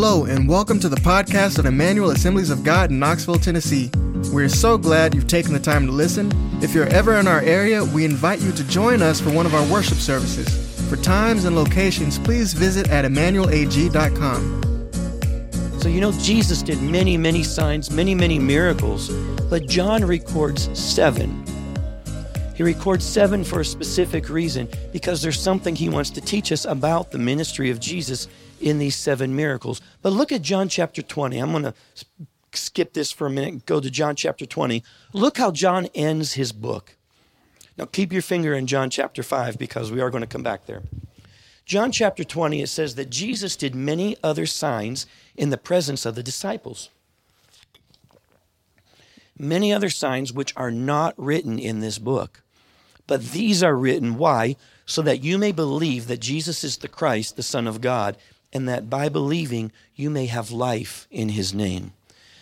Hello, and welcome to the podcast of Emmanuel Assemblies of God in Knoxville, Tennessee. We're so glad you've taken the time to listen. If you're ever in our area, we invite you to join us for one of our worship services. For times and locations, please visit at emmanuelag.com. So, you know, Jesus did many, many signs, many, many miracles, but John records seven. He records seven for a specific reason because there's something he wants to teach us about the ministry of Jesus in these seven miracles. But look at John chapter 20. I'm going to skip this for a minute go to John chapter 20. Look how John ends his book. Now, keep your finger in John chapter 5 because we are going to come back there. John chapter 20, it says that Jesus did many other signs in the presence of the disciples. Many other signs which are not written in this book. But these are written, why? So that you may believe that Jesus is the Christ, the Son of God, and that by believing you may have life in his name.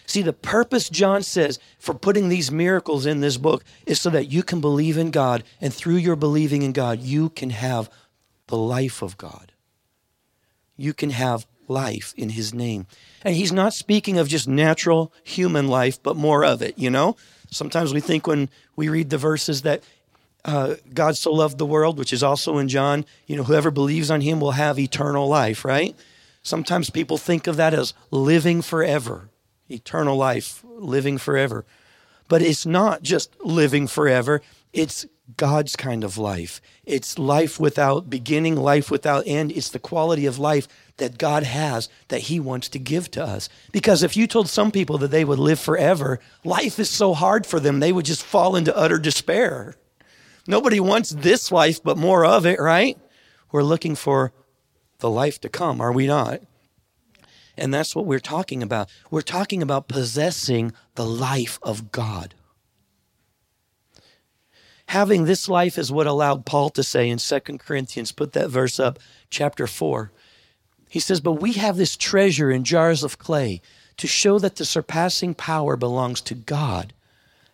See, the purpose, John says, for putting these miracles in this book is so that you can believe in God, and through your believing in God, you can have the life of God. You can have life in His name. And He's not speaking of just natural human life, but more of it, you know? Sometimes we think when we read the verses that uh, God so loved the world, which is also in John, you know, whoever believes on Him will have eternal life, right? Sometimes people think of that as living forever, eternal life, living forever. But it's not just living forever, it's God's kind of life. It's life without beginning, life without end. It's the quality of life that God has that He wants to give to us. Because if you told some people that they would live forever, life is so hard for them, they would just fall into utter despair. Nobody wants this life, but more of it, right? We're looking for the life to come, are we not? And that's what we're talking about. We're talking about possessing the life of God. Having this life is what allowed Paul to say in 2 Corinthians, put that verse up, chapter 4. He says, But we have this treasure in jars of clay to show that the surpassing power belongs to God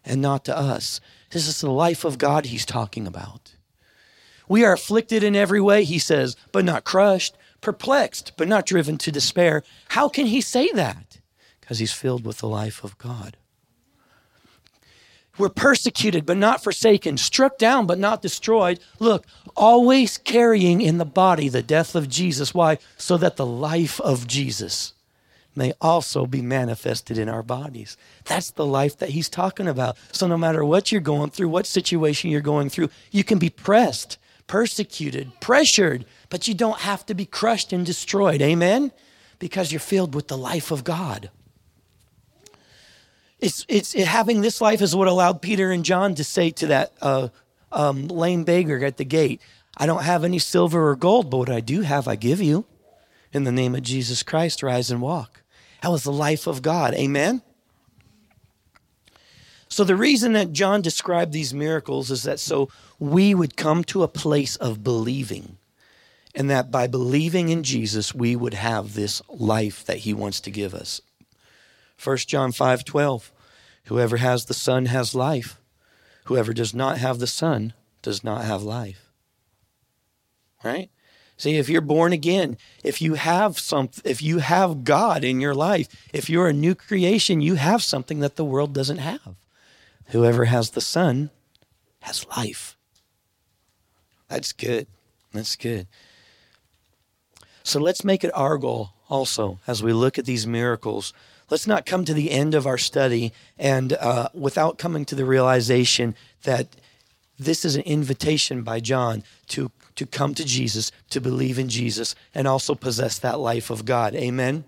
and not to us. This is the life of God he's talking about. We are afflicted in every way, he says, but not crushed, perplexed, but not driven to despair. How can he say that? Because he's filled with the life of God. We're persecuted but not forsaken, struck down but not destroyed. Look, always carrying in the body the death of Jesus. Why? So that the life of Jesus may also be manifested in our bodies. That's the life that he's talking about. So no matter what you're going through, what situation you're going through, you can be pressed, persecuted, pressured, but you don't have to be crushed and destroyed. Amen? Because you're filled with the life of God. It's, it's it, having this life is what allowed Peter and John to say to that uh, um, lame beggar at the gate, I don't have any silver or gold, but what I do have, I give you. In the name of Jesus Christ, rise and walk. That was the life of God. Amen? So, the reason that John described these miracles is that so we would come to a place of believing, and that by believing in Jesus, we would have this life that he wants to give us. 1 John 5 12. Whoever has the Son has life. Whoever does not have the Son does not have life. Right? See, if you're born again, if you have some, if you have God in your life, if you're a new creation, you have something that the world doesn't have. Whoever has the Son has life. That's good. That's good. So let's make it our goal also as we look at these miracles. Let's not come to the end of our study and uh, without coming to the realization that this is an invitation by John to to come to Jesus, to believe in Jesus, and also possess that life of God. Amen?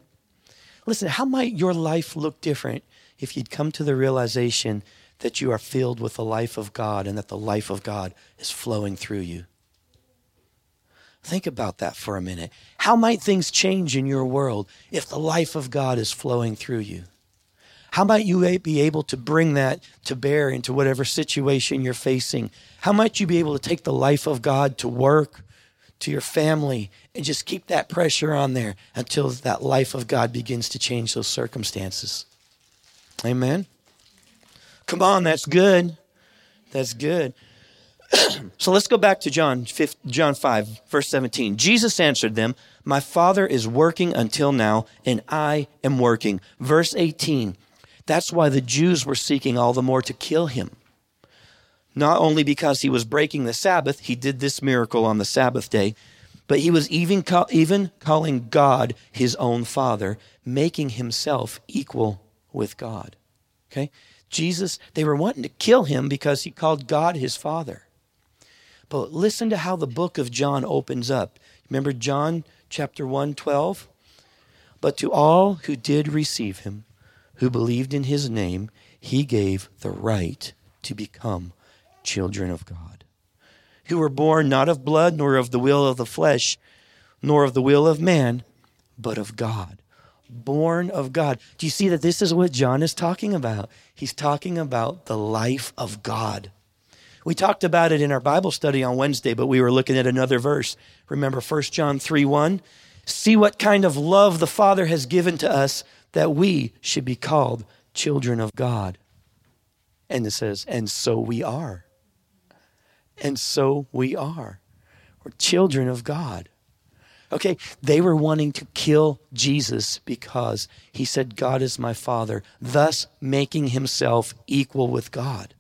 Listen, how might your life look different if you'd come to the realization that you are filled with the life of God and that the life of God is flowing through you? Think about that for a minute. How might things change in your world if the life of God is flowing through you? How might you be able to bring that to bear into whatever situation you're facing? How might you be able to take the life of God to work, to your family, and just keep that pressure on there until that life of God begins to change those circumstances? Amen. Come on, that's good. That's good. so let's go back to John, 5, John 5, verse 17. Jesus answered them, My Father is working until now, and I am working. Verse 18. That's why the Jews were seeking all the more to kill him. Not only because he was breaking the Sabbath, he did this miracle on the Sabbath day, but he was even, call, even calling God his own Father, making himself equal with God. Okay? Jesus, they were wanting to kill him because he called God his Father. But listen to how the book of John opens up. Remember John chapter 1, 12? But to all who did receive him, who believed in his name, he gave the right to become children of God, who were born not of blood, nor of the will of the flesh, nor of the will of man, but of God. Born of God. Do you see that this is what John is talking about? He's talking about the life of God. We talked about it in our Bible study on Wednesday, but we were looking at another verse. Remember 1 John 3 1? See what kind of love the Father has given to us that we should be called children of God. And it says, and so we are. And so we are. We're children of God. Okay, they were wanting to kill Jesus because he said, God is my Father, thus making himself equal with God.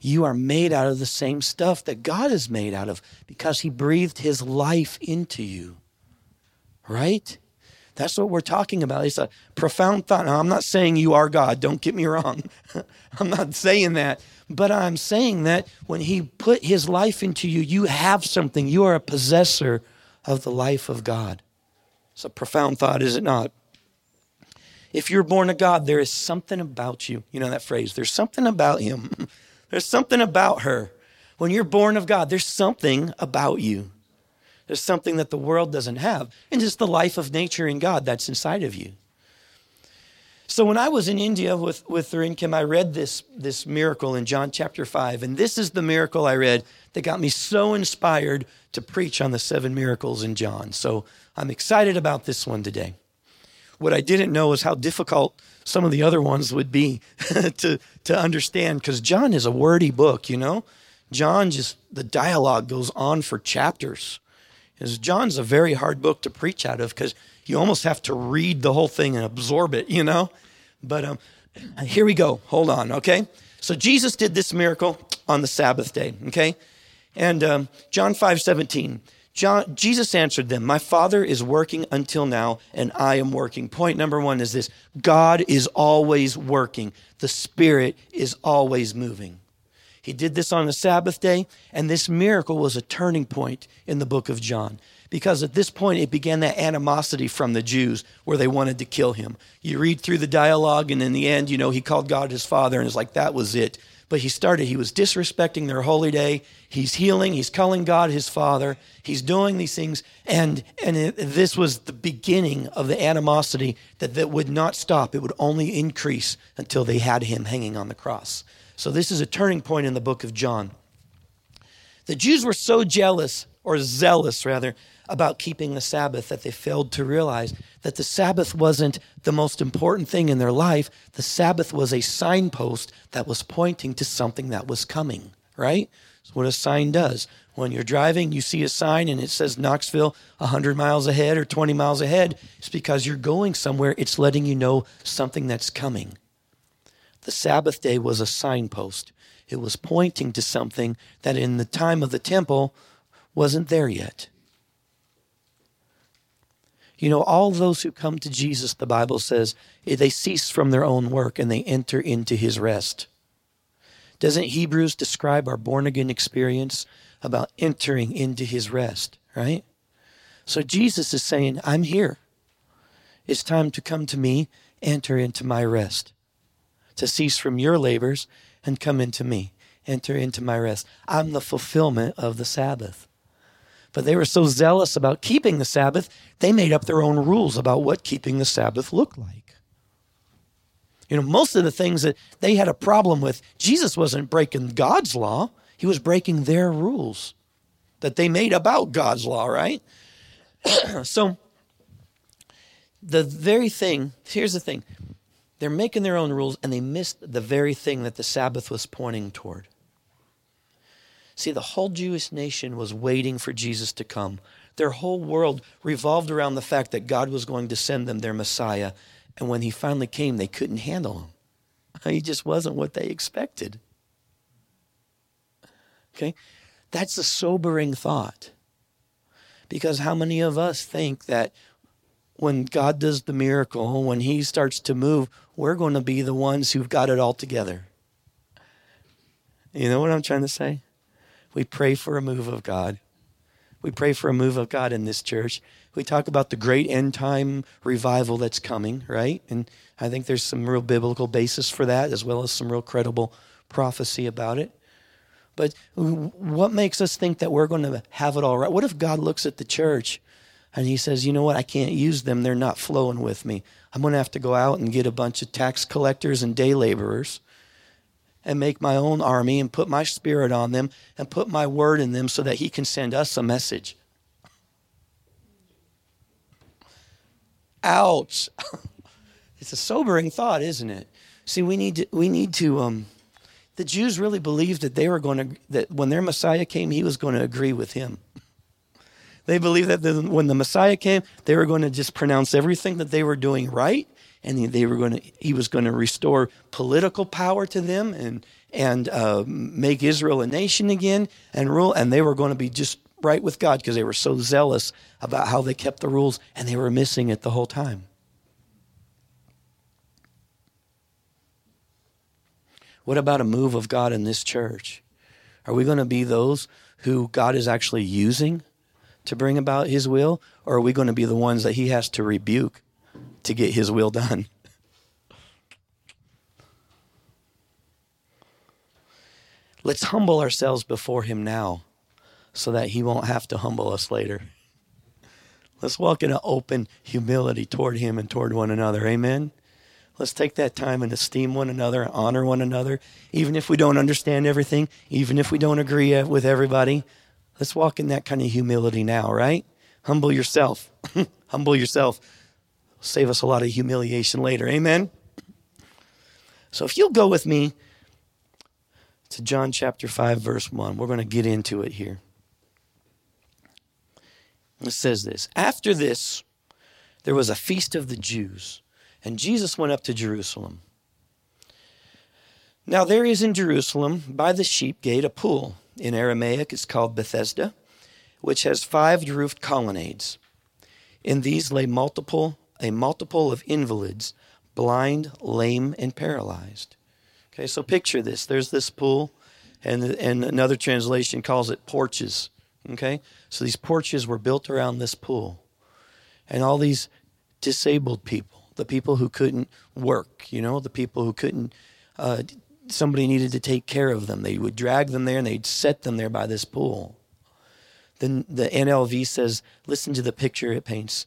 You are made out of the same stuff that God is made out of because he breathed his life into you. Right? That's what we're talking about. It's a profound thought. Now, I'm not saying you are God. Don't get me wrong. I'm not saying that. But I'm saying that when He put His life into you, you have something. You are a possessor of the life of God. It's a profound thought, is it not? If you're born of God, there is something about you. You know that phrase, there's something about Him. there's something about her. When you're born of God, there's something about you. There's something that the world doesn't have, and just the life of nature in God that's inside of you. So when I was in India with, with Rinkim, I read this, this miracle in John chapter 5. And this is the miracle I read that got me so inspired to preach on the seven miracles in John. So I'm excited about this one today. What I didn't know is how difficult some of the other ones would be to, to understand because John is a wordy book, you know? John just, the dialogue goes on for chapters is John's a very hard book to preach out of because you almost have to read the whole thing and absorb it, you know? But um, here we go. Hold on, okay? So Jesus did this miracle on the Sabbath day, okay? And um, John 5 17, John, Jesus answered them, My Father is working until now, and I am working. Point number one is this God is always working, the Spirit is always moving. He did this on the Sabbath day, and this miracle was a turning point in the book of John. Because at this point, it began that animosity from the Jews where they wanted to kill him. You read through the dialogue, and in the end, you know, he called God his father, and it's like that was it. But he started, he was disrespecting their holy day. He's healing, he's calling God his father. He's doing these things. And, and it, this was the beginning of the animosity that, that would not stop. It would only increase until they had him hanging on the cross. So, this is a turning point in the book of John. The Jews were so jealous, or zealous rather, about keeping the Sabbath that they failed to realize that the Sabbath wasn't the most important thing in their life. The Sabbath was a signpost that was pointing to something that was coming, right? That's what a sign does. When you're driving, you see a sign and it says Knoxville 100 miles ahead or 20 miles ahead. It's because you're going somewhere, it's letting you know something that's coming. The Sabbath day was a signpost. It was pointing to something that in the time of the temple wasn't there yet. You know, all those who come to Jesus, the Bible says, eh, they cease from their own work and they enter into his rest. Doesn't Hebrews describe our born again experience about entering into his rest, right? So Jesus is saying, I'm here. It's time to come to me, enter into my rest to cease from your labors and come into me. Enter into my rest. I'm the fulfillment of the Sabbath. But they were so zealous about keeping the Sabbath, they made up their own rules about what keeping the Sabbath looked like. You know, most of the things that they had a problem with, Jesus wasn't breaking God's law, he was breaking their rules that they made about God's law, right? so, the very thing, here's the thing they're making their own rules and they missed the very thing that the Sabbath was pointing toward. See, the whole Jewish nation was waiting for Jesus to come. Their whole world revolved around the fact that God was going to send them their Messiah. And when he finally came, they couldn't handle him. He just wasn't what they expected. Okay? That's a sobering thought. Because how many of us think that when God does the miracle, when He starts to move, we're going to be the ones who've got it all together? You know what I'm trying to say? We pray for a move of God. We pray for a move of God in this church. We talk about the great end time revival that's coming, right? And I think there's some real biblical basis for that, as well as some real credible prophecy about it. But what makes us think that we're going to have it all right? What if God looks at the church and he says, you know what? I can't use them. They're not flowing with me. I'm going to have to go out and get a bunch of tax collectors and day laborers and make my own army and put my spirit on them and put my word in them so that he can send us a message. Ouch. it's a sobering thought, isn't it? See, we need to, we need to um, the Jews really believed that they were going to, that when their Messiah came, he was going to agree with him. They believed that the, when the Messiah came, they were going to just pronounce everything that they were doing right, and they were going to, he was going to restore political power to them and and uh, make Israel a nation again and rule, and they were going to be just right with God because they were so zealous about how they kept the rules, and they were missing it the whole time. What about a move of God in this church? Are we going to be those who God is actually using to bring about his will? Or are we going to be the ones that he has to rebuke to get his will done? Let's humble ourselves before him now so that he won't have to humble us later. Let's walk in an open humility toward him and toward one another. Amen. Let's take that time and esteem one another, honor one another, even if we don't understand everything, even if we don't agree with everybody. Let's walk in that kind of humility now, right? Humble yourself. Humble yourself. Save us a lot of humiliation later. Amen. So if you'll go with me to John chapter 5, verse 1, we're going to get into it here. It says this After this, there was a feast of the Jews and Jesus went up to Jerusalem. Now there is in Jerusalem by the sheep gate a pool. In Aramaic it's called Bethesda, which has five roofed colonnades. In these lay multiple a multiple of invalids, blind, lame, and paralyzed. Okay, so picture this. There's this pool, and and another translation calls it porches. Okay, so these porches were built around this pool, and all these disabled people the people who couldn't work, you know, the people who couldn't, uh, somebody needed to take care of them. They would drag them there and they'd set them there by this pool. Then the NLV says, listen to the picture it paints.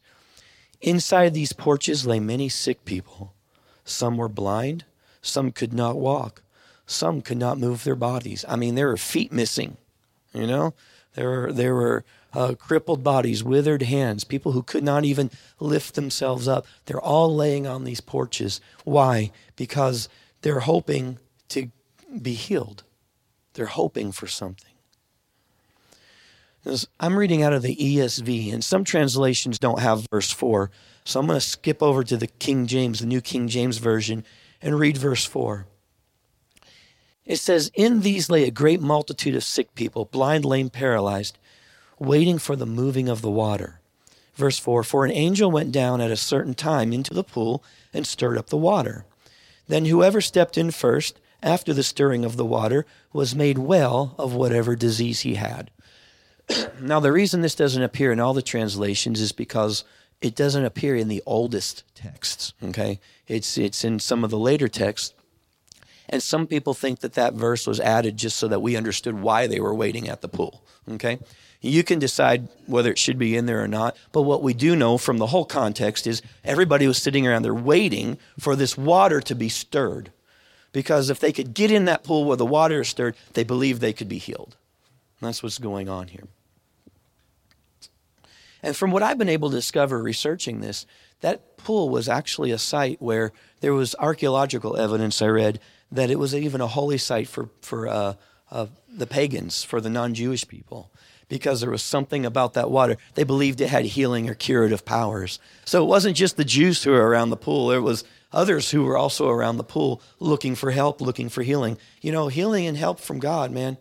Inside these porches lay many sick people. Some were blind, some could not walk, some could not move their bodies. I mean, there were feet missing, you know? There were, there were uh, crippled bodies, withered hands, people who could not even lift themselves up. They're all laying on these porches. Why? Because they're hoping to be healed, they're hoping for something. I'm reading out of the ESV, and some translations don't have verse 4. So I'm going to skip over to the King James, the New King James Version, and read verse 4. It says, In these lay a great multitude of sick people, blind, lame, paralyzed, waiting for the moving of the water. Verse 4 For an angel went down at a certain time into the pool and stirred up the water. Then whoever stepped in first, after the stirring of the water, was made well of whatever disease he had. now, the reason this doesn't appear in all the translations is because it doesn't appear in the oldest texts. Okay, it's it's in some of the later texts, and some people think that that verse was added just so that we understood why they were waiting at the pool. Okay, you can decide whether it should be in there or not. But what we do know from the whole context is everybody was sitting around there waiting for this water to be stirred. Because if they could get in that pool where the water is stirred, they believed they could be healed. And that's what's going on here. And from what I've been able to discover researching this, that pool was actually a site where there was archaeological evidence I read that it was even a holy site for, for uh, of the pagans, for the non Jewish people, because there was something about that water. They believed it had healing or curative powers. So it wasn't just the Jews who were around the pool, it was others who were also around the pool looking for help, looking for healing. You know, healing and help from God, man,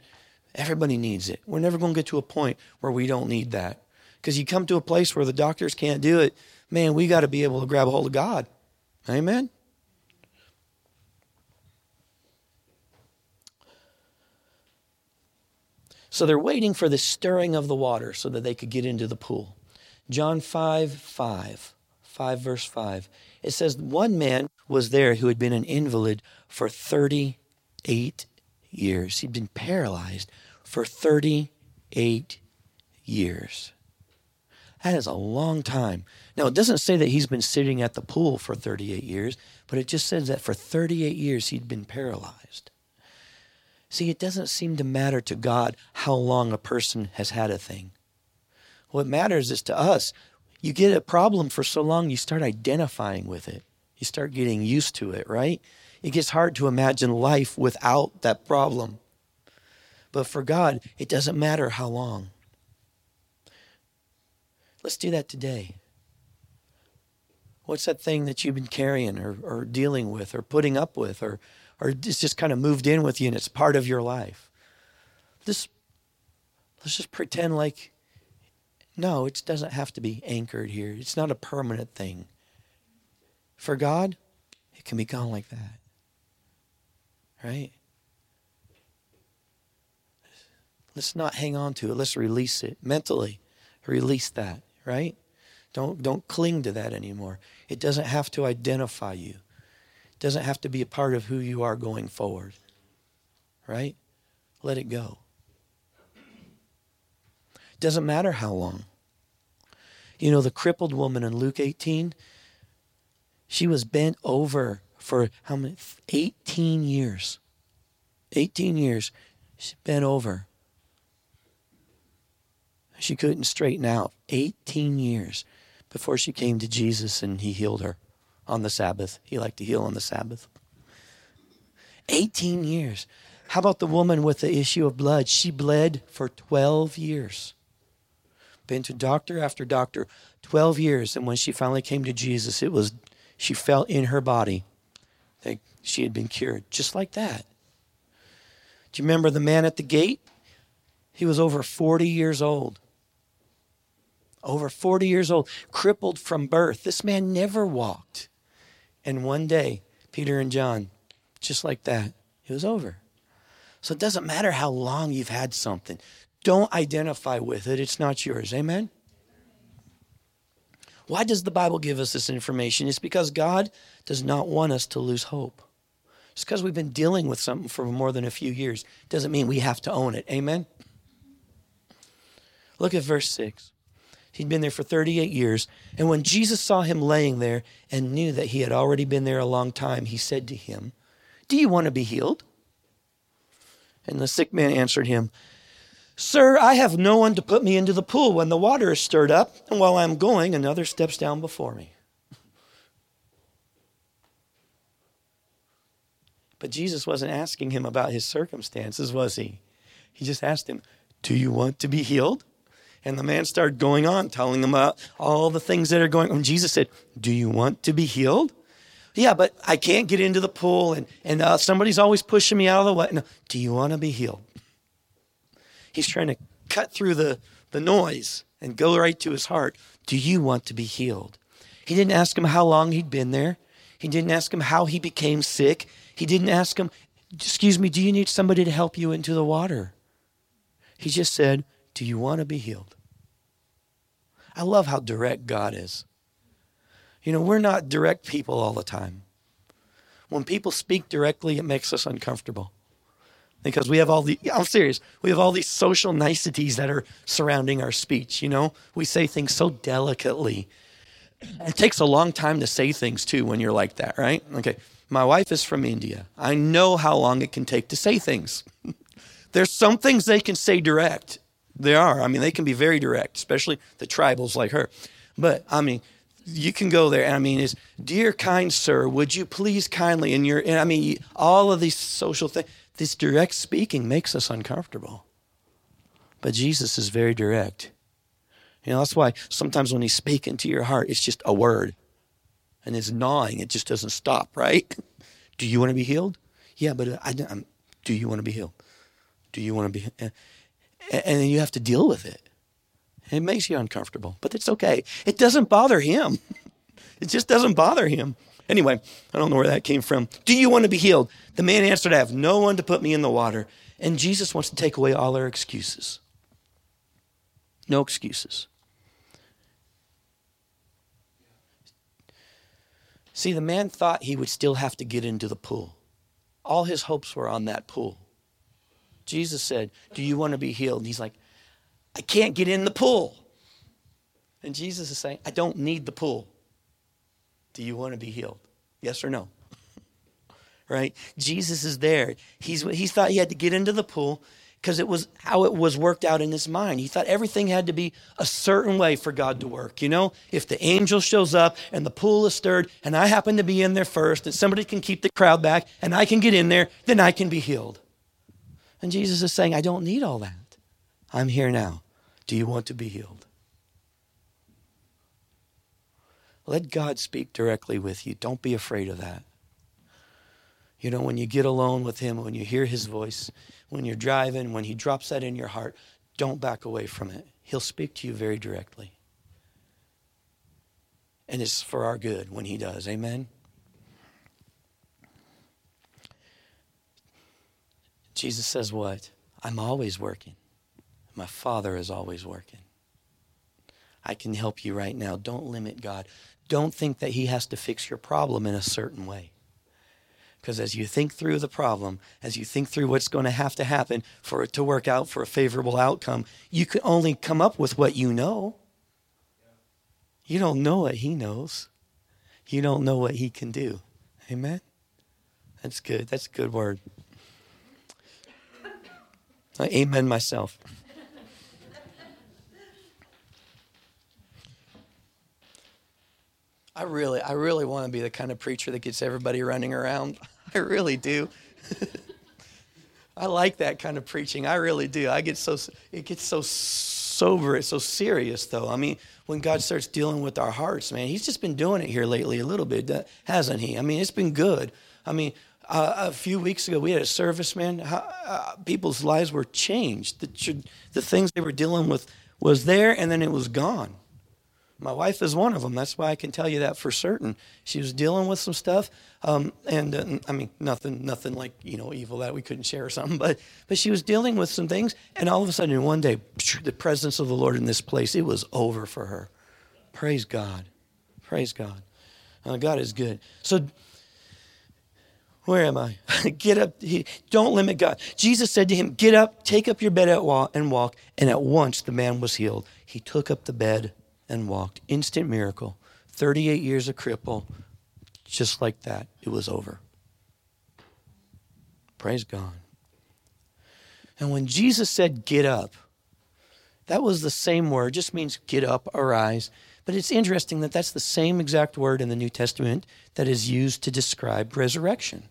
everybody needs it. We're never going to get to a point where we don't need that. Because you come to a place where the doctors can't do it, man, we got to be able to grab a hold of God. Amen? So they're waiting for the stirring of the water so that they could get into the pool. John 5 5, 5 verse 5. It says, One man was there who had been an invalid for 38 years. He'd been paralyzed for 38 years. That is a long time. Now, it doesn't say that he's been sitting at the pool for 38 years, but it just says that for 38 years he'd been paralyzed. See, it doesn't seem to matter to God how long a person has had a thing. What matters is to us. You get a problem for so long, you start identifying with it. You start getting used to it, right? It gets hard to imagine life without that problem. But for God, it doesn't matter how long. Let's do that today. What's that thing that you've been carrying or, or dealing with or putting up with or or it's just kind of moved in with you and it's part of your life. This, let's just pretend like, no, it doesn't have to be anchored here. It's not a permanent thing. For God, it can be gone like that. Right? Let's not hang on to it. Let's release it mentally. Release that, right? Don't don't cling to that anymore. It doesn't have to identify you It doesn't have to be a part of who you are going forward. Right? Let it go. Doesn't matter how long. You know, the crippled woman in Luke 18, she was bent over for how many? 18 years. 18 years. She bent over. She couldn't straighten out. 18 years before she came to Jesus and he healed her on the Sabbath. He liked to heal on the Sabbath. 18 years. How about the woman with the issue of blood? She bled for 12 years. Been to doctor after doctor, 12 years. And when she finally came to Jesus, it was, she felt in her body that she had been cured, just like that. Do you remember the man at the gate? He was over 40 years old over 40 years old, crippled from birth. This man never walked. And one day, Peter and John, just like that, it was over. So it doesn't matter how long you've had something. Don't identify with it. It's not yours. Amen? Why does the Bible give us this information? It's because God does not want us to lose hope. Just because we've been dealing with something for more than a few years doesn't mean we have to own it. Amen? Look at verse 6. He'd been there for 38 years. And when Jesus saw him laying there and knew that he had already been there a long time, he said to him, Do you want to be healed? And the sick man answered him, Sir, I have no one to put me into the pool when the water is stirred up, and while I'm going, another steps down before me. But Jesus wasn't asking him about his circumstances, was he? He just asked him, Do you want to be healed? And the man started going on, telling him about all the things that are going on. Jesus said, Do you want to be healed? Yeah, but I can't get into the pool, and, and uh, somebody's always pushing me out of the way. No. Do you want to be healed? He's trying to cut through the, the noise and go right to his heart. Do you want to be healed? He didn't ask him how long he'd been there. He didn't ask him how he became sick. He didn't ask him, Excuse me, do you need somebody to help you into the water? He just said, do you want to be healed? I love how direct God is. You know, we're not direct people all the time. When people speak directly, it makes us uncomfortable because we have all the i'm serious we have all these social niceties that are surrounding our speech you know we say things so delicately it takes a long time to say things too when you're like that right okay my wife is from india i know how long it can take to say things there's some things they can say direct they are. I mean, they can be very direct, especially the tribals like her. But I mean, you can go there, and I mean, is dear kind sir, would you please kindly, and you're, and I mean, all of these social things. This direct speaking makes us uncomfortable. But Jesus is very direct. You know, that's why sometimes when he's speaking to your heart, it's just a word. And it's gnawing, it just doesn't stop, right? Do you want to be healed? Yeah, but I, I'm, do you want to be healed? Do you want to be? Uh, and, and then you have to deal with it. It makes you uncomfortable, but it's okay. It doesn't bother him. It just doesn't bother him. Anyway, I don't know where that came from. Do you want to be healed? The man answered, I have no one to put me in the water. And Jesus wants to take away all our excuses. No excuses. See, the man thought he would still have to get into the pool. All his hopes were on that pool. Jesus said, Do you want to be healed? And he's like, I can't get in the pool. And Jesus is saying, I don't need the pool. Do you want to be healed? Yes or no? right? Jesus is there. He's, he thought he had to get into the pool because it was how it was worked out in his mind. He thought everything had to be a certain way for God to work. You know, if the angel shows up and the pool is stirred and I happen to be in there first and somebody can keep the crowd back and I can get in there, then I can be healed. And Jesus is saying, I don't need all that. I'm here now. Do you want to be healed? Let God speak directly with you. Don't be afraid of that. You know, when you get alone with Him, when you hear His voice, when you're driving, when He drops that in your heart, don't back away from it. He'll speak to you very directly. And it's for our good when He does. Amen? Jesus says, What? I'm always working. My Father is always working. I can help you right now. Don't limit God. Don't think that He has to fix your problem in a certain way. Because as you think through the problem, as you think through what's going to have to happen for it to work out for a favorable outcome, you can only come up with what you know. You don't know what He knows, you don't know what He can do. Amen? That's good. That's a good word. I amen myself. I really, I really want to be the kind of preacher that gets everybody running around. I really do. I like that kind of preaching. I really do. I get so it gets so sober, it's so serious though. I mean, when God starts dealing with our hearts, man, He's just been doing it here lately a little bit, hasn't He? I mean, it's been good. I mean, uh, a few weeks ago, we had a service, man. How, uh, people's lives were changed. The, the things they were dealing with was there, and then it was gone. My wife is one of them. That's why I can tell you that for certain. She was dealing with some stuff, um, and uh, I mean nothing, nothing like you know evil that we couldn't share or something. But but she was dealing with some things, and all of a sudden, one day, the presence of the Lord in this place, it was over for her. Praise God, praise God. Uh, God is good. So. Where am I? get up. He, don't limit God. Jesus said to him, Get up, take up your bed and walk. And at once the man was healed. He took up the bed and walked. Instant miracle. 38 years a cripple. Just like that, it was over. Praise God. And when Jesus said, get up, that was the same word, just means get up, arise. But it's interesting that that's the same exact word in the New Testament that is used to describe resurrection.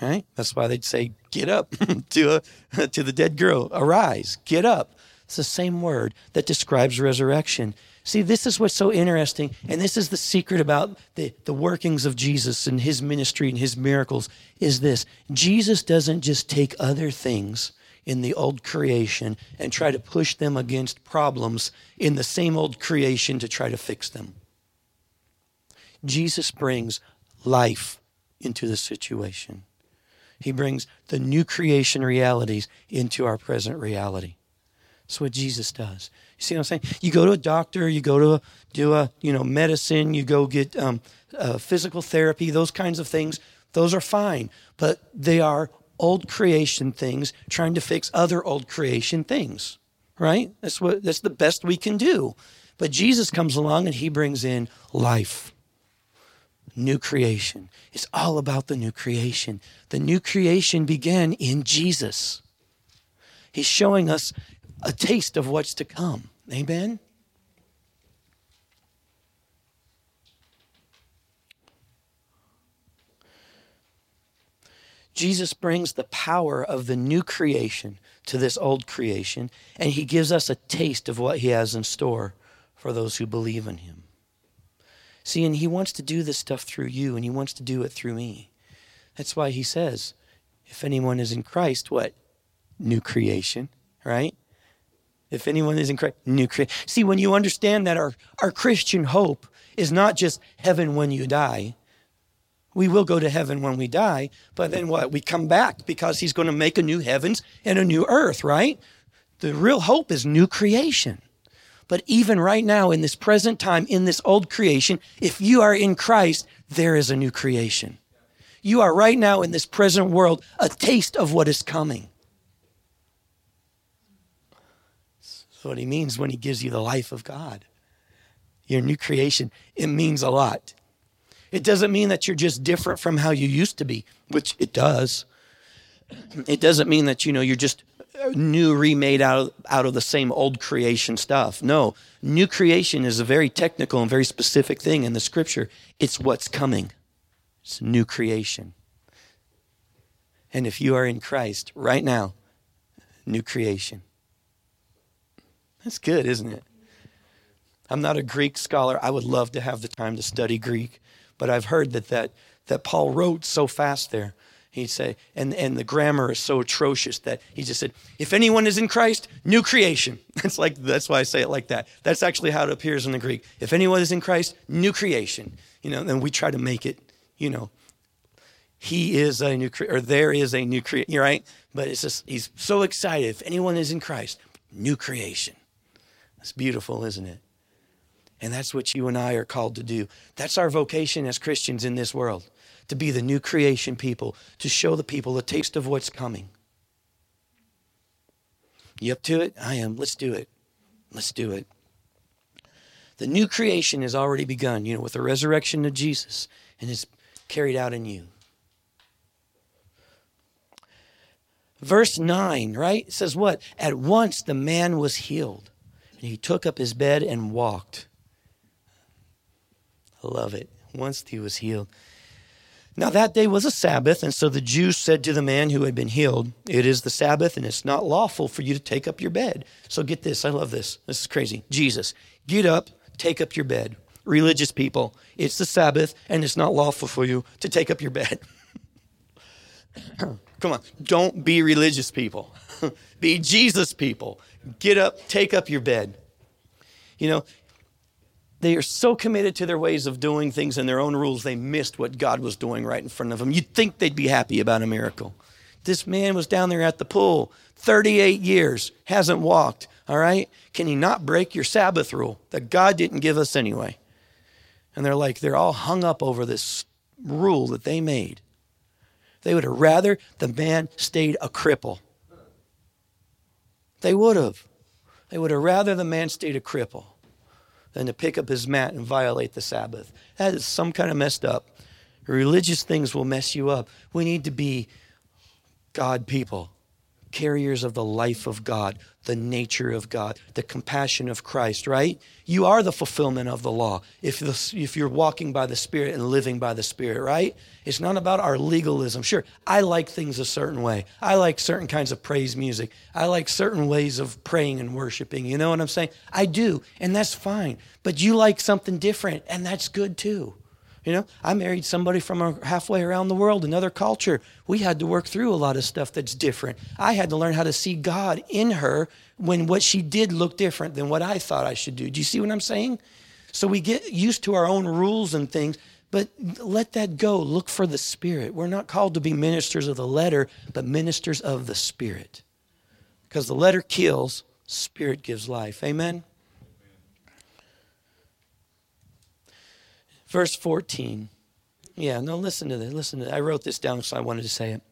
Right? That's why they'd say, get up to, a, to the dead girl, arise, get up. It's the same word that describes resurrection. See, this is what's so interesting, and this is the secret about the, the workings of Jesus and his ministry and his miracles is this. Jesus doesn't just take other things in the old creation and try to push them against problems in the same old creation to try to fix them. Jesus brings life into the situation. He brings the new creation realities into our present reality. That's what Jesus does. You see what I'm saying? You go to a doctor, you go to a, do a you know medicine, you go get um, uh, physical therapy, those kinds of things. Those are fine, but they are old creation things trying to fix other old creation things. Right? That's what that's the best we can do. But Jesus comes along and he brings in life. New creation. It's all about the new creation. The new creation began in Jesus. He's showing us a taste of what's to come. Amen? Jesus brings the power of the new creation to this old creation, and he gives us a taste of what he has in store for those who believe in him. See, and he wants to do this stuff through you, and he wants to do it through me. That's why he says, if anyone is in Christ, what? New creation, right? If anyone is in Christ, new creation. See, when you understand that our, our Christian hope is not just heaven when you die, we will go to heaven when we die, but then what? We come back because he's going to make a new heavens and a new earth, right? The real hope is new creation. But even right now, in this present time, in this old creation, if you are in Christ, there is a new creation. You are right now in this present world a taste of what is coming. That's what he means when he gives you the life of God. Your new creation, it means a lot. It doesn't mean that you're just different from how you used to be, which it does. It doesn't mean that, you know, you're just new remade out of, out of the same old creation stuff. No, new creation is a very technical and very specific thing in the scripture. It's what's coming. It's new creation. And if you are in Christ right now, new creation. That's good, isn't it? I'm not a Greek scholar. I would love to have the time to study Greek, but I've heard that that, that Paul wrote so fast there he'd say, and, and the grammar is so atrocious that he just said, if anyone is in Christ, new creation. That's like that's why I say it like that. That's actually how it appears in the Greek. If anyone is in Christ, new creation. You know, and we try to make it, you know, he is a new or there is a new creation, right? But it's just he's so excited. If anyone is in Christ, new creation. That's beautiful, isn't it? And that's what you and I are called to do. That's our vocation as Christians in this world to be the new creation people, to show the people a taste of what's coming. You up to it? I am. Let's do it. Let's do it. The new creation has already begun, you know, with the resurrection of Jesus, and is carried out in you. Verse 9, right? It says what? At once the man was healed, he took up his bed and walked. I love it. Once he was healed. Now that day was a Sabbath, and so the Jews said to the man who had been healed, It is the Sabbath, and it's not lawful for you to take up your bed. So get this, I love this. This is crazy. Jesus, get up, take up your bed. Religious people, it's the Sabbath, and it's not lawful for you to take up your bed. Come on, don't be religious people. be Jesus people. Get up, take up your bed. You know, they are so committed to their ways of doing things and their own rules, they missed what God was doing right in front of them. You'd think they'd be happy about a miracle. This man was down there at the pool, 38 years, hasn't walked, all right? Can he not break your Sabbath rule that God didn't give us anyway? And they're like, they're all hung up over this rule that they made. They would have rather the man stayed a cripple. They would have. They would have rather the man stayed a cripple than to pick up his mat and violate the Sabbath. That is some kind of messed up. Religious things will mess you up. We need to be God people, carriers of the life of God, the nature of God, the compassion of Christ, right? You are the fulfillment of the law if, the, if you're walking by the Spirit and living by the Spirit, right? It's not about our legalism. Sure, I like things a certain way. I like certain kinds of praise music. I like certain ways of praying and worshiping. You know what I'm saying? I do, and that's fine. But you like something different, and that's good too. You know, I married somebody from halfway around the world, another culture. We had to work through a lot of stuff that's different. I had to learn how to see God in her when what she did looked different than what I thought I should do. Do you see what I'm saying? So we get used to our own rules and things, but let that go. Look for the Spirit. We're not called to be ministers of the letter, but ministers of the Spirit. Because the letter kills, Spirit gives life. Amen? Verse 14. Yeah, no, listen to this. Listen to this. I wrote this down, so I wanted to say it.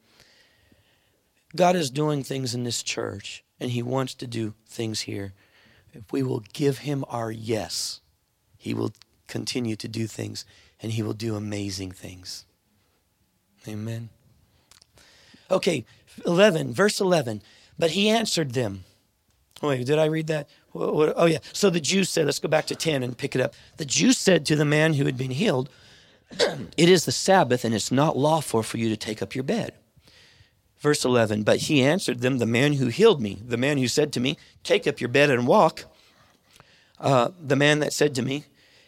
God is doing things in this church, and He wants to do things here. If we will give Him our yes, He will continue to do things, and He will do amazing things. Amen. Okay, 11, verse 11. But He answered them. Wait, did I read that? Oh, yeah. So the Jews said, let's go back to 10 and pick it up. The Jews said to the man who had been healed, It is the Sabbath, and it's not lawful for you to take up your bed. Verse 11, but he answered them, the man who healed me, the man who said to me, Take up your bed and walk, uh, the man that said to me,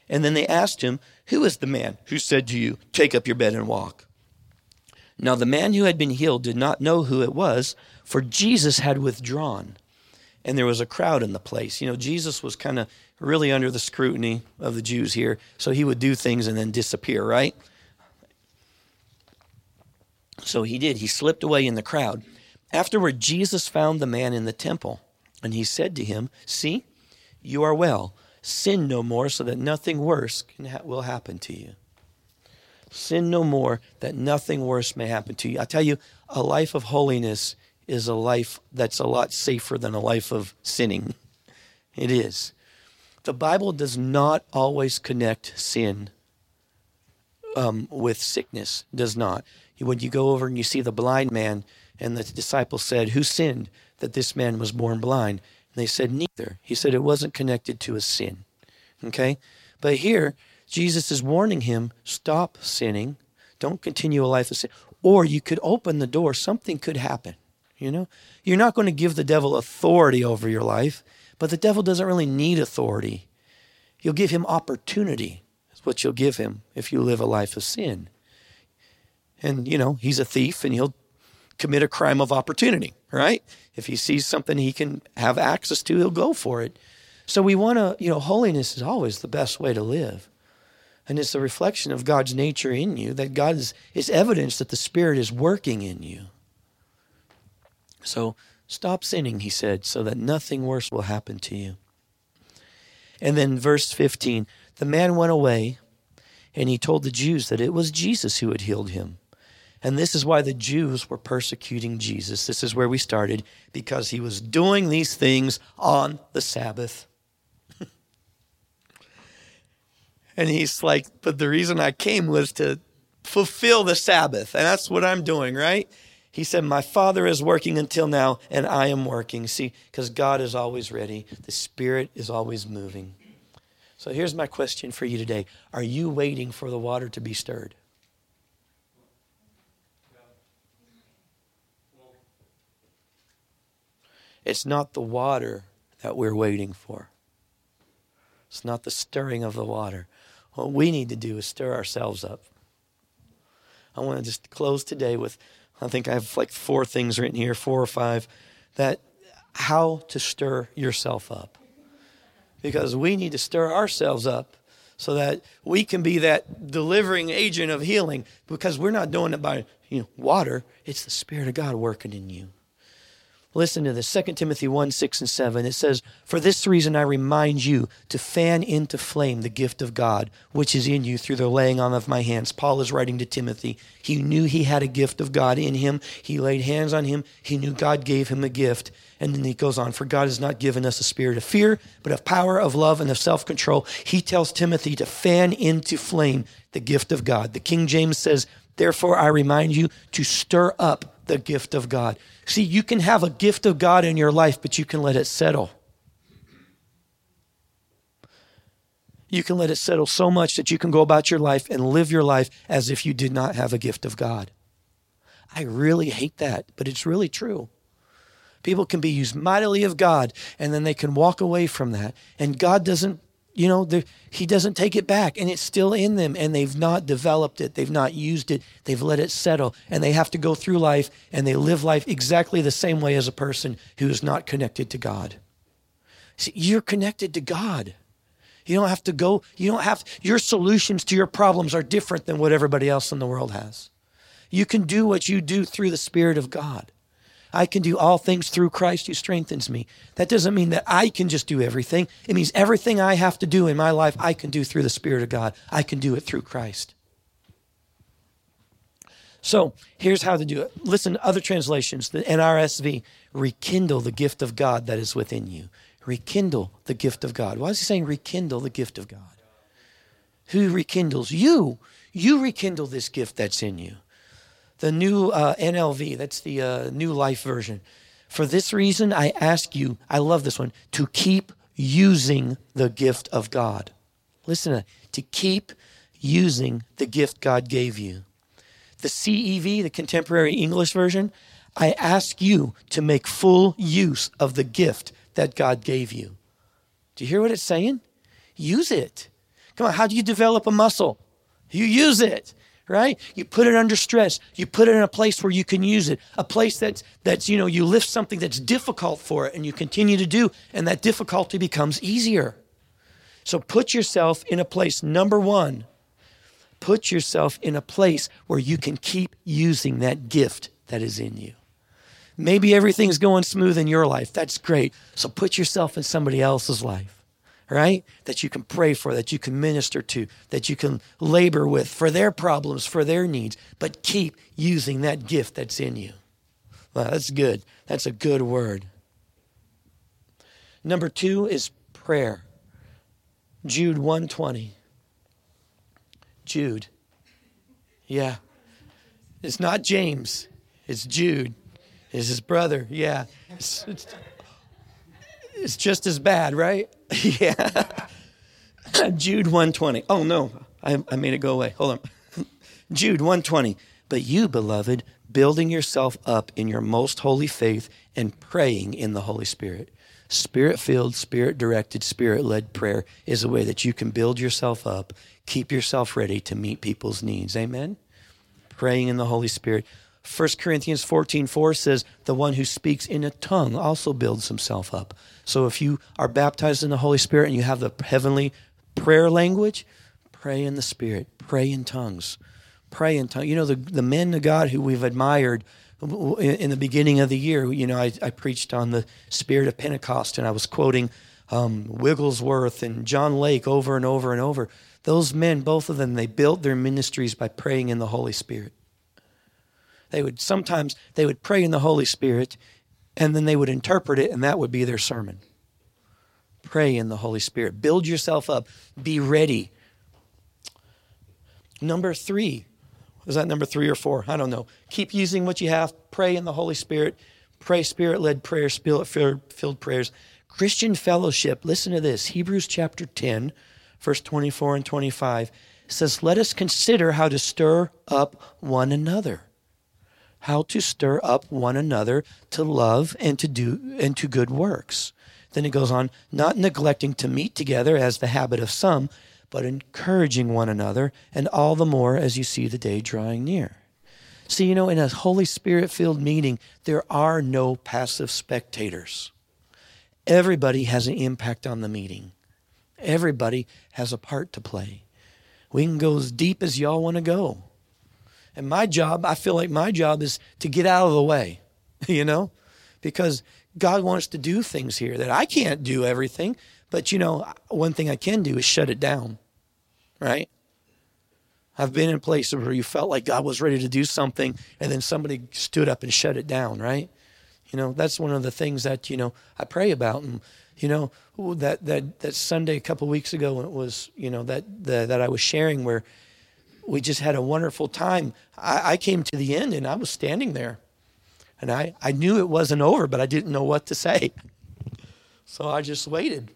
and then they asked him, Who is the man who said to you, Take up your bed and walk? Now the man who had been healed did not know who it was, for Jesus had withdrawn, and there was a crowd in the place. You know, Jesus was kind of really under the scrutiny of the Jews here, so he would do things and then disappear, right? So he did. He slipped away in the crowd. Afterward, Jesus found the man in the temple, and he said to him, See, you are well. Sin no more, so that nothing worse ha- will happen to you. Sin no more, that nothing worse may happen to you. I tell you, a life of holiness is a life that's a lot safer than a life of sinning. It is. The Bible does not always connect sin um, with sickness, does not. When you go over and you see the blind man, and the disciples said, Who sinned that this man was born blind? And they said, Neither. He said it wasn't connected to a sin. Okay? But here, Jesus is warning him stop sinning. Don't continue a life of sin. Or you could open the door, something could happen. You know, you're not going to give the devil authority over your life, but the devil doesn't really need authority. You'll give him opportunity. That's what you'll give him if you live a life of sin. And, you know, he's a thief and he'll commit a crime of opportunity, right? If he sees something he can have access to, he'll go for it. So we want to, you know, holiness is always the best way to live. And it's a reflection of God's nature in you, that God is, is evidence that the Spirit is working in you. So stop sinning, he said, so that nothing worse will happen to you. And then verse 15 the man went away and he told the Jews that it was Jesus who had healed him. And this is why the Jews were persecuting Jesus. This is where we started, because he was doing these things on the Sabbath. and he's like, But the reason I came was to fulfill the Sabbath. And that's what I'm doing, right? He said, My Father is working until now, and I am working. See, because God is always ready, the Spirit is always moving. So here's my question for you today Are you waiting for the water to be stirred? It's not the water that we're waiting for. It's not the stirring of the water. What we need to do is stir ourselves up. I want to just close today with I think I have like four things written here, four or five, that how to stir yourself up. Because we need to stir ourselves up so that we can be that delivering agent of healing because we're not doing it by you know, water, it's the Spirit of God working in you. Listen to this 2 Timothy 1 6 and 7. It says, For this reason I remind you to fan into flame the gift of God, which is in you through the laying on of my hands. Paul is writing to Timothy. He knew he had a gift of God in him. He laid hands on him. He knew God gave him a gift. And then he goes on, For God has not given us a spirit of fear, but of power, of love, and of self control. He tells Timothy to fan into flame the gift of God. The King James says, Therefore I remind you to stir up the gift of God. See, you can have a gift of God in your life, but you can let it settle. You can let it settle so much that you can go about your life and live your life as if you did not have a gift of God. I really hate that, but it's really true. People can be used mightily of God, and then they can walk away from that. And God doesn't you know, he doesn't take it back and it's still in them and they've not developed it. They've not used it. They've let it settle and they have to go through life and they live life exactly the same way as a person who is not connected to God. See, you're connected to God. You don't have to go, you don't have, your solutions to your problems are different than what everybody else in the world has. You can do what you do through the Spirit of God. I can do all things through Christ who strengthens me. That doesn't mean that I can just do everything. It means everything I have to do in my life, I can do through the Spirit of God. I can do it through Christ. So here's how to do it. Listen to other translations. The NRSV rekindle the gift of God that is within you. Rekindle the gift of God. Why is he saying rekindle the gift of God? Who rekindles? You. You rekindle this gift that's in you the new uh, NLV, that's the uh, new life version. For this reason, I ask you, I love this one, to keep using the gift of God. Listen to, to keep using the gift God gave you. The CEV, the contemporary English version, I ask you to make full use of the gift that God gave you. Do you hear what it's saying? Use it. Come on, how do you develop a muscle? You use it, right? You put it under stress. You put it in a place where you can use it. A place that's that's you know, you lift something that's difficult for it and you continue to do and that difficulty becomes easier. So put yourself in a place number 1. Put yourself in a place where you can keep using that gift that is in you. Maybe everything's going smooth in your life. That's great. So put yourself in somebody else's life, right? That you can pray for, that you can minister to, that you can labor with for their problems, for their needs, but keep using that gift that's in you. Well, that's good. That's a good word. Number 2 is prayer. Jude 120. Jude. Yeah. It's not James. It's Jude is his brother. Yeah. It's, it's, it's just as bad, right? yeah. Jude 120. Oh, no. I, I made it go away. Hold on. Jude 120. But you, beloved, building yourself up in your most holy faith and praying in the Holy Spirit. Spirit filled, spirit directed, spirit led prayer is a way that you can build yourself up, keep yourself ready to meet people's needs. Amen? Praying in the Holy Spirit. 1 Corinthians 14 4 says, The one who speaks in a tongue also builds himself up. So if you are baptized in the Holy Spirit and you have the heavenly prayer language, pray in the Spirit, pray in tongues, pray in tongues. You know, the, the men of God who we've admired in the beginning of the year, you know, I, I preached on the spirit of Pentecost and I was quoting um, Wigglesworth and John Lake over and over and over. Those men, both of them, they built their ministries by praying in the Holy Spirit. They would sometimes they would pray in the Holy Spirit and then they would interpret it and that would be their sermon. Pray in the Holy Spirit. Build yourself up. Be ready. Number 3. Is that number 3 or 4? I don't know. Keep using what you have. Pray in the Holy Spirit. Pray spirit-led prayers, spirit-filled prayers. Christian fellowship. Listen to this. Hebrews chapter 10, verse 24 and 25 says, "Let us consider how to stir up one another." How to stir up one another to love and to do and to good works. Then it goes on, not neglecting to meet together as the habit of some, but encouraging one another, and all the more as you see the day drawing near. See, you know, in a Holy Spirit filled meeting, there are no passive spectators. Everybody has an impact on the meeting, everybody has a part to play. We can go as deep as y'all want to go. And my job, I feel like my job is to get out of the way, you know, because God wants to do things here that I can't do everything. But, you know, one thing I can do is shut it down, right? I've been in places where you felt like God was ready to do something and then somebody stood up and shut it down, right? You know, that's one of the things that, you know, I pray about. And, you know, that, that, that Sunday a couple weeks ago when it was, you know, that, the, that I was sharing where, we just had a wonderful time. I, I, came to the end and I was standing there. And I, I knew it wasn't over, but I didn't know what to say. So I just waited.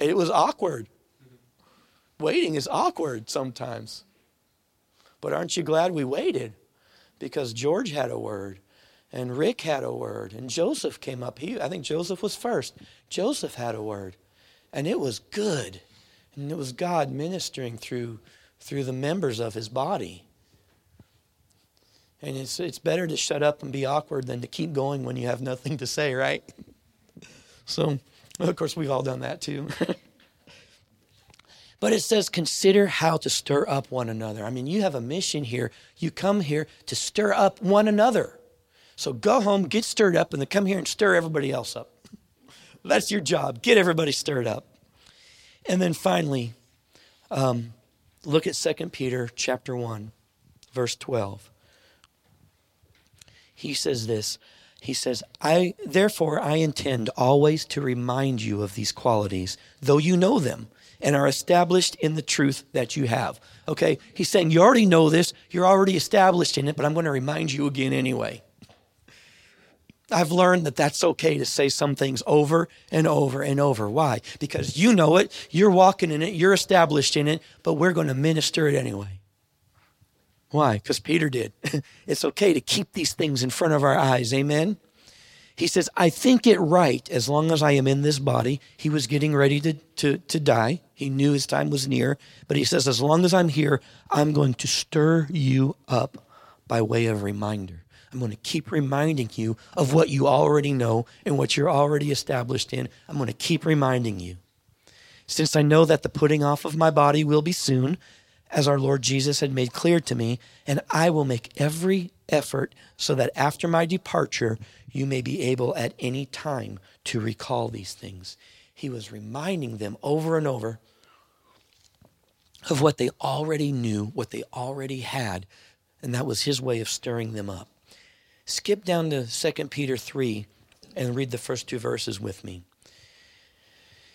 It was awkward. Waiting is awkward sometimes. But aren't you glad we waited? Because George had a word, and Rick had a word, and Joseph came up. He, I think Joseph was first. Joseph had a word, and it was good. And it was God ministering through, through the members of his body. And it's, it's better to shut up and be awkward than to keep going when you have nothing to say, right? So, of course, we've all done that too. but it says, consider how to stir up one another. I mean, you have a mission here. You come here to stir up one another. So go home, get stirred up, and then come here and stir everybody else up. That's your job. Get everybody stirred up. And then finally, um, look at 2 Peter chapter 1, verse 12. He says this. He says, I therefore I intend always to remind you of these qualities, though you know them and are established in the truth that you have. Okay? He's saying you already know this, you're already established in it, but I'm going to remind you again anyway. I've learned that that's okay to say some things over and over and over. Why? Because you know it, you're walking in it, you're established in it, but we're going to minister it anyway. Why? Because Peter did. it's okay to keep these things in front of our eyes. Amen. He says, I think it right as long as I am in this body. He was getting ready to, to, to die. He knew his time was near. But he says, as long as I'm here, I'm going to stir you up by way of reminder. I'm going to keep reminding you of what you already know and what you're already established in. I'm going to keep reminding you. Since I know that the putting off of my body will be soon, as our Lord Jesus had made clear to me, and I will make every effort so that after my departure, you may be able at any time to recall these things. He was reminding them over and over of what they already knew, what they already had, and that was his way of stirring them up. Skip down to 2 Peter 3 and read the first two verses with me.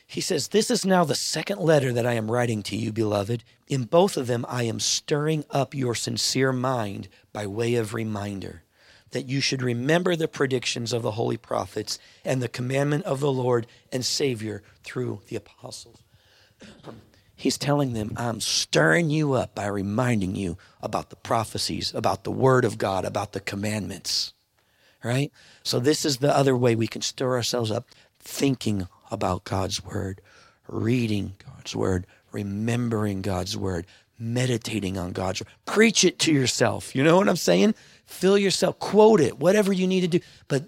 He says, This is now the second letter that I am writing to you, beloved. In both of them, I am stirring up your sincere mind by way of reminder that you should remember the predictions of the holy prophets and the commandment of the Lord and Savior through the apostles. He's telling them, I'm stirring you up by reminding you about the prophecies, about the Word of God, about the commandments. Right? So, this is the other way we can stir ourselves up, thinking about God's Word, reading God's Word, remembering God's Word, meditating on God's Word. Preach it to yourself. You know what I'm saying? Fill yourself, quote it, whatever you need to do, but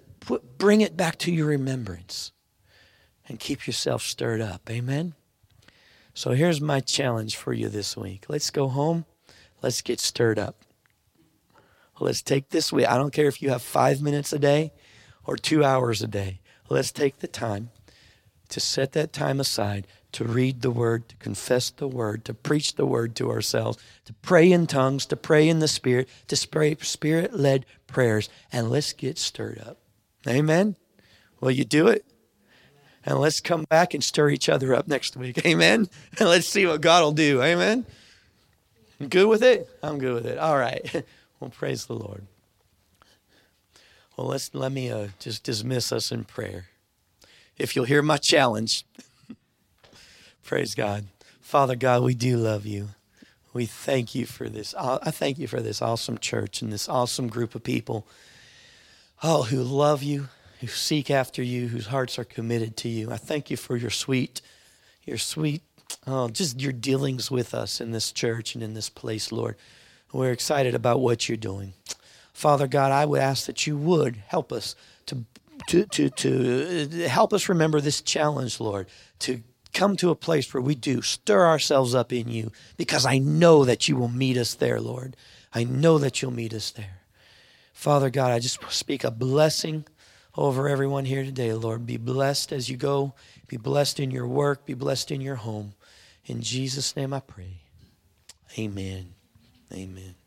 bring it back to your remembrance and keep yourself stirred up. Amen? So here's my challenge for you this week. Let's go home. Let's get stirred up. Let's take this week. I don't care if you have five minutes a day or two hours a day. Let's take the time to set that time aside to read the word, to confess the word, to preach the word to ourselves, to pray in tongues, to pray in the spirit, to pray spirit led prayers, and let's get stirred up. Amen. Will you do it? And let's come back and stir each other up next week. Amen. And let's see what God will do. Amen. good with it? I'm good with it. All right. Well, praise the Lord. Well, let's let me uh, just dismiss us in prayer if you'll hear my challenge. Praise God. Father God, we do love you. We thank you for this. I thank you for this awesome church and this awesome group of people. Oh, who love you, who seek after you, whose hearts are committed to you. I thank you for your sweet, your sweet, oh, just your dealings with us in this church and in this place, Lord. We're excited about what you're doing. Father God, I would ask that you would help us to to, to, to uh, help us remember this challenge, Lord, to come to a place where we do stir ourselves up in you because I know that you will meet us there, Lord. I know that you'll meet us there. Father God, I just speak a blessing over everyone here today, Lord. Be blessed as you go. Be blessed in your work. Be blessed in your home. In Jesus' name I pray. Amen. Amen.